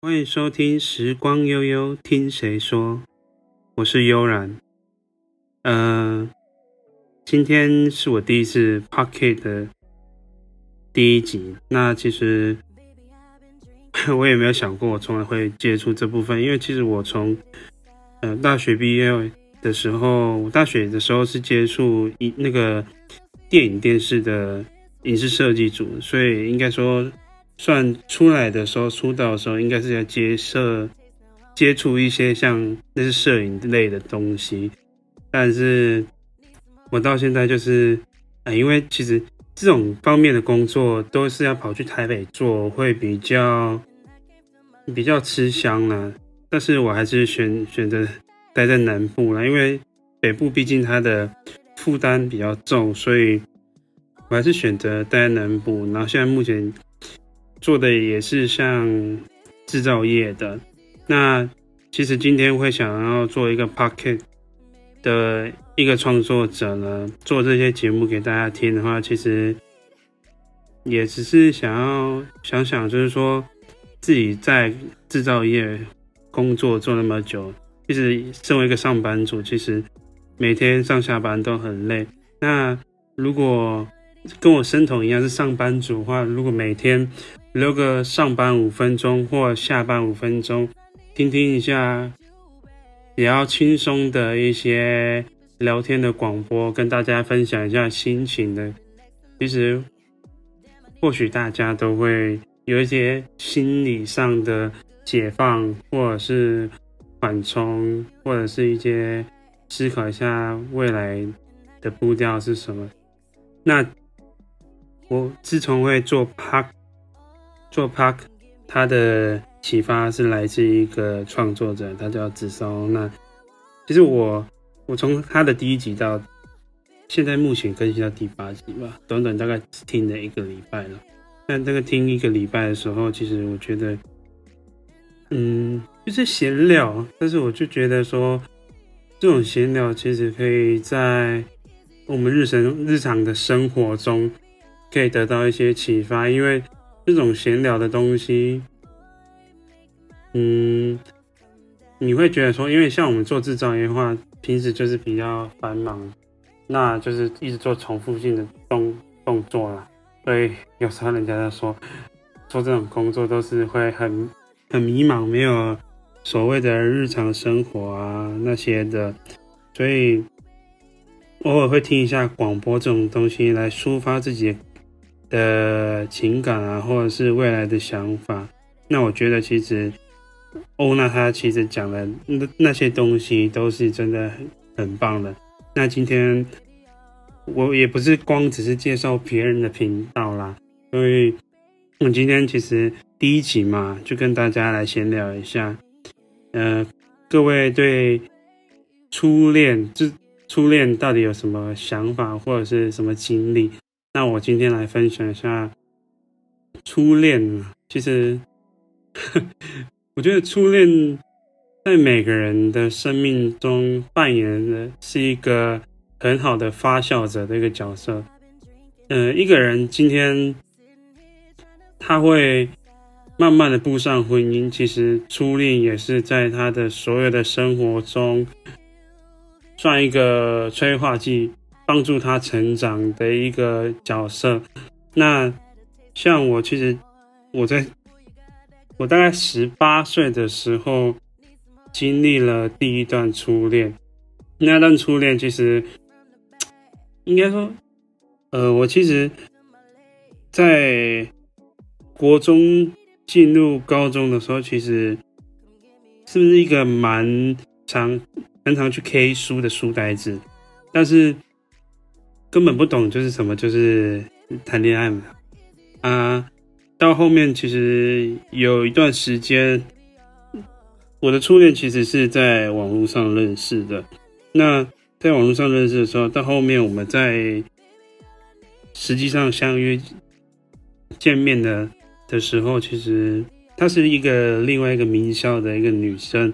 欢迎收听《时光悠悠》，听谁说？我是悠然。呃，今天是我第一次 Pocket 的第一集。那其实 我也没有想过，我从来会接触这部分，因为其实我从呃大学毕业的时候，我大学的时候是接触一那个电影电视的影视设计组，所以应该说。算出来的时候，出道的时候，应该是要接摄、接触一些像那是摄影类的东西。但是，我到现在就是，啊，因为其实这种方面的工作都是要跑去台北做，会比较比较吃香啦。但是我还是选选择待在南部啦，因为北部毕竟它的负担比较重，所以我还是选择待在南部。然后现在目前。做的也是像制造业的，那其实今天会想要做一个 Podcast 的一个创作者呢，做这些节目给大家听的话，其实也只是想要想想，就是说自己在制造业工作做那么久，其实身为一个上班族，其实每天上下班都很累。那如果跟我生酮一样是上班族的话，如果每天留个上班五分钟或下班五分钟，听听一下比较轻松的一些聊天的广播，跟大家分享一下心情的。其实或许大家都会有一些心理上的解放，或者是缓冲，或者是一些思考一下未来的步调是什么。那我自从会做 Park。做 Park，他的启发是来自一个创作者，他叫紫松。那其实我我从他的第一集到现在目前更新到第八集吧，短短大概只听了一个礼拜了。但这个听一个礼拜的时候，其实我觉得，嗯，就是闲聊。但是我就觉得说，这种闲聊其实可以在我们日常日常的生活中可以得到一些启发，因为。这种闲聊的东西，嗯，你会觉得说，因为像我们做制造业的话，平时就是比较繁忙，那就是一直做重复性的动动作啦，所以有时候人家在说，做这种工作都是会很很迷茫，没有所谓的日常生活啊那些的，所以偶尔会听一下广播这种东西来抒发自己。的的情感啊，或者是未来的想法，那我觉得其实欧娜她其实讲的那那些东西都是真的很很棒的。那今天我也不是光只是介绍别人的频道啦，所以我今天其实第一集嘛，就跟大家来闲聊一下。呃，各位对初恋，就初恋到底有什么想法，或者是什么经历？那我今天来分享一下初恋。其实，我觉得初恋在每个人的生命中扮演的是一个很好的发酵者的一个角色。嗯、呃，一个人今天他会慢慢的步上婚姻，其实初恋也是在他的所有的生活中算一个催化剂。帮助他成长的一个角色。那像我，其实我在我大概十八岁的时候经历了第一段初恋。那段初恋其实应该说，呃，我其实，在国中进入高中的时候，其实是不是一个蛮常经常去 K 书的书呆子，但是。根本不懂就是什么，就是谈恋爱嘛。啊，到后面其实有一段时间，我的初恋其实是在网络上认识的。那在网络上认识的时候，到后面我们在实际上相约见面的的时候，其实她是一个另外一个名校的一个女生。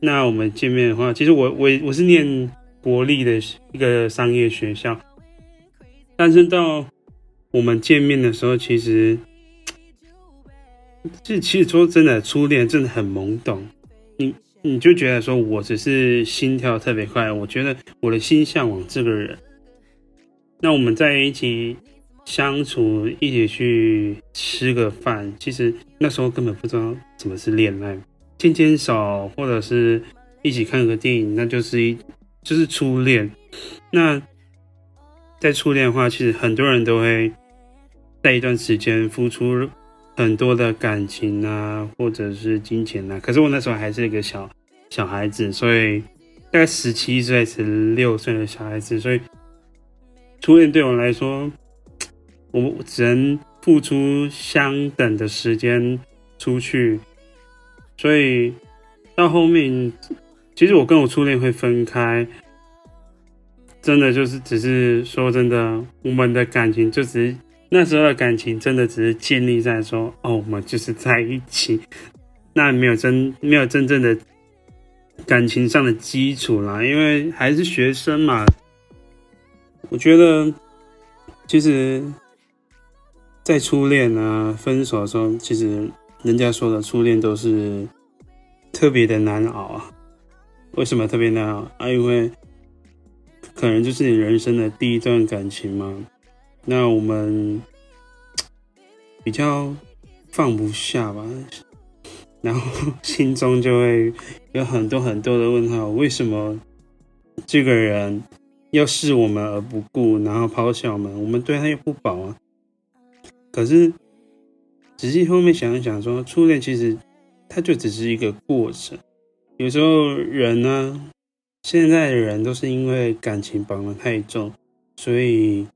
那我们见面的话，其实我我我是念国立的一个商业学校。但是到我们见面的时候，其实这其实说真的，初恋真的很懵懂。你你就觉得说我只是心跳特别快，我觉得我的心向往这个人。那我们在一起相处，一起去吃个饭，其实那时候根本不知道什么是恋爱。牵牵手，或者是一起看个电影，那就是一就是初恋。那在初恋的话，其实很多人都会在一段时间付出很多的感情啊，或者是金钱啊。可是我那时候还是一个小小孩子，所以大概十七岁、十六岁的小孩子，所以。初恋对我来说，我只能付出相等的时间出去，所以到后面，其实我跟我初恋会分开，真的就是只是说真的，我们的感情就只是那时候的感情，真的只是建立在说哦，我们就是在一起，那没有真没有真正的感情上的基础啦，因为还是学生嘛。我觉得，其实，在初恋啊，分手的时候，其实人家说的初恋都是特别的难熬啊。为什么特别难熬啊？因为可能就是你人生的第一段感情嘛。那我们比较放不下吧，然后心中就会有很多很多的问号：为什么这个人？要视我们而不顾，然后抛下我们，我们对他又不薄啊。可是仔细后面想一想说，说初恋其实它就只是一个过程。有时候人呢，现在的人都是因为感情绑得太重，所以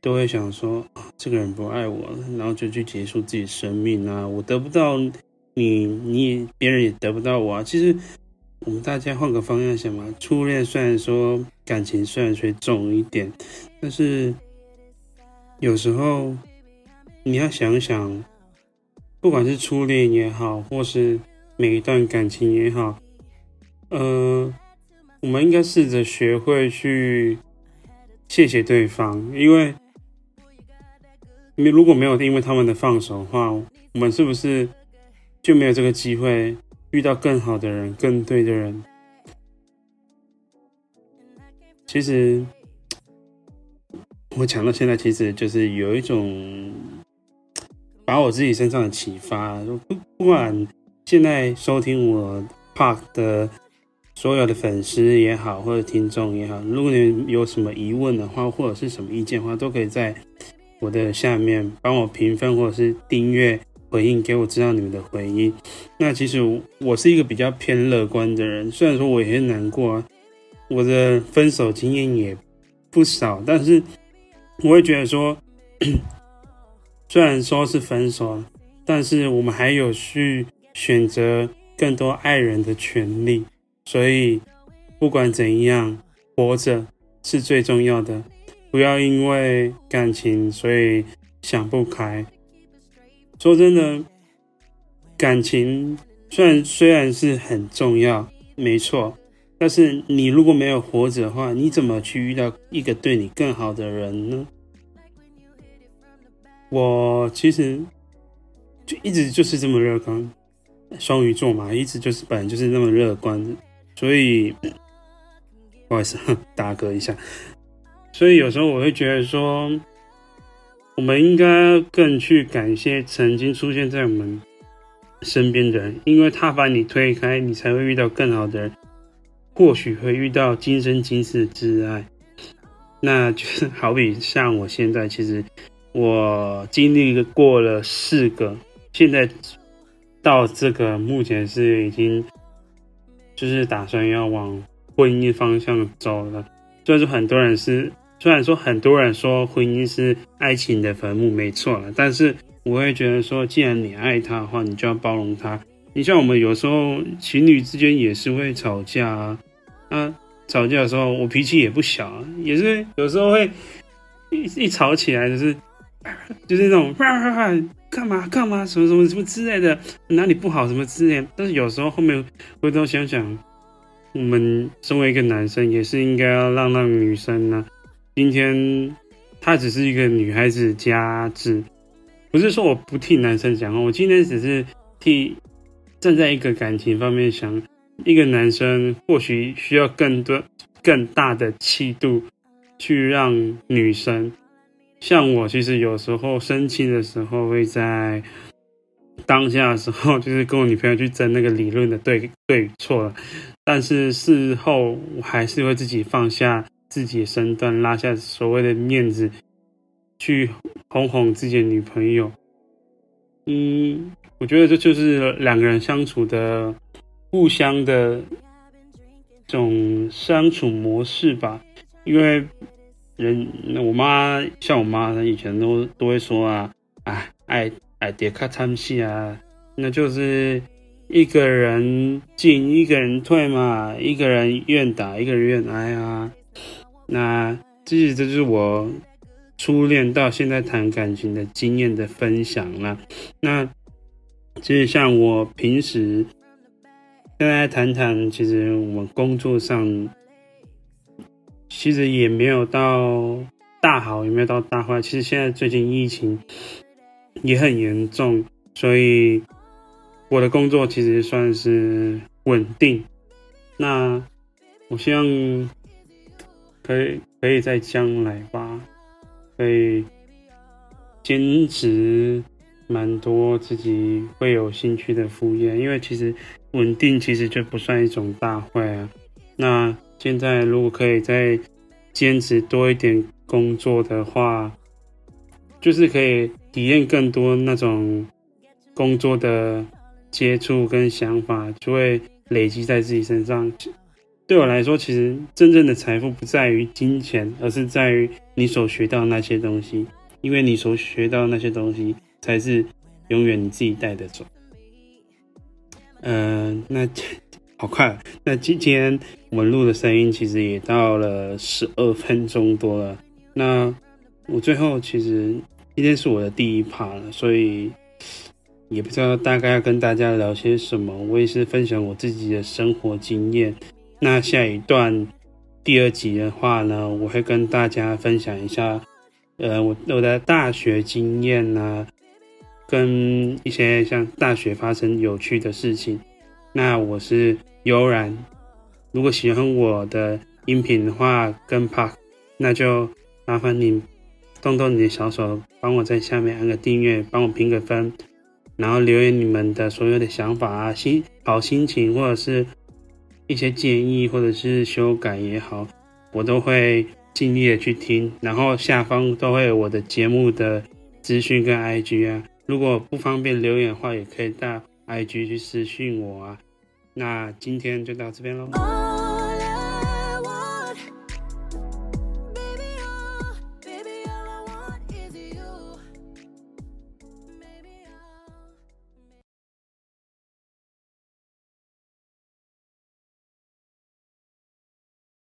都会想说啊，这个人不爱我了，然后就去结束自己生命啊。我得不到你，你别人也得不到我啊。其实。我们大家换个方向想嘛，初恋虽然说感情虽然说重一点，但是有时候你要想想，不管是初恋也好，或是每一段感情也好，呃，我们应该试着学会去谢谢对方，因为如果没有因为他们的放手的话，我们是不是就没有这个机会？遇到更好的人，更对的人，其实我讲到现在，其实就是有一种把我自己身上的启发。不不管现在收听我 Park 的所有的粉丝也好，或者听众也好，如果你有什么疑问的话，或者是什么意见的话，都可以在我的下面帮我评分，或者是订阅。回应给我知道你们的回应。那其实我是一个比较偏乐观的人，虽然说我也很难过啊，我的分手经验也不少，但是我会觉得说，虽然说是分手，但是我们还有去选择更多爱人的权利。所以不管怎样，活着是最重要的。不要因为感情所以想不开。说真的，感情虽然虽然是很重要，没错，但是你如果没有活着的话，你怎么去遇到一个对你更好的人呢？我其实就一直就是这么乐观，双鱼座嘛，一直就是本来就是那么乐观，所以不好意思，打嗝一下，所以有时候我会觉得说。我们应该更去感谢曾经出现在我们身边的人，因为他把你推开，你才会遇到更好的人，或许会遇到今生今世的挚爱。那就是好比像我现在，其实我经历过了四个，现在到这个目前是已经就是打算要往婚姻方向走了，所以说很多人是。虽然说很多人说婚姻是爱情的坟墓，没错了，但是我会觉得说，既然你爱他的话，你就要包容他。你像我们有时候情侣之间也是会吵架啊，啊，吵架的时候我脾气也不小啊，也是有时候会一一吵起来就是 就是那种干嘛干嘛什么什么什么之类的，哪里不好什么之类的。但是有时候后面回头想想，我们身为一个男生，也是应该要让让女生呢、今天她只是一个女孩子家子，不是说我不替男生讲话，我今天只是替站在一个感情方面想，一个男生或许需要更多、更大的气度去让女生。像我，其实有时候生气的时候，会在当下的时候，就是跟我女朋友去争那个理论的对对与错了。但是事后，我还是会自己放下自己的身段，拉下所谓的面子，去哄哄自己的女朋友。嗯，我觉得这就是两个人相处的互相的这种相处模式吧，因为。人那，我妈像我妈，她以前都都会说啊，啊，爱爱叠卡参戏啊，那就是一个人进一个人退嘛，一个人愿打一个人愿挨啊。那这这就是我初恋到现在谈感情的经验的分享啦。那其实像我平时现在谈谈，其实我们工作上。其实也没有到大好，也没有到大坏。其实现在最近疫情也很严重，所以我的工作其实算是稳定。那我希望可以可以在将来吧，可以坚持蛮多自己会有兴趣的副业，因为其实稳定其实就不算一种大坏啊。那现在如果可以再坚持多一点工作的话，就是可以体验更多那种工作的接触跟想法，就会累积在自己身上。对我来说，其实真正的财富不在于金钱，而是在于你所学到那些东西，因为你所学到那些东西才是永远你自己带得走。嗯、那。好快，那今天我们录的声音其实也到了十二分钟多了。那我最后其实今天是我的第一趴了，所以也不知道大概要跟大家聊些什么。我也是分享我自己的生活经验。那下一段第二集的话呢，我会跟大家分享一下，呃，我我的大学经验呢，跟一些像大学发生有趣的事情。那我是。悠然，如果喜欢我的音频的话，跟 Park，那就麻烦你动动你的小手，帮我在下面按个订阅，帮我评个分，然后留言你们的所有的想法啊，心好心情或者是一些建议或者是修改也好，我都会尽力的去听。然后下方都会有我的节目的资讯跟 IG 啊，如果不方便留言的话，也可以到 IG 去私信我啊。那今天就到这边喽。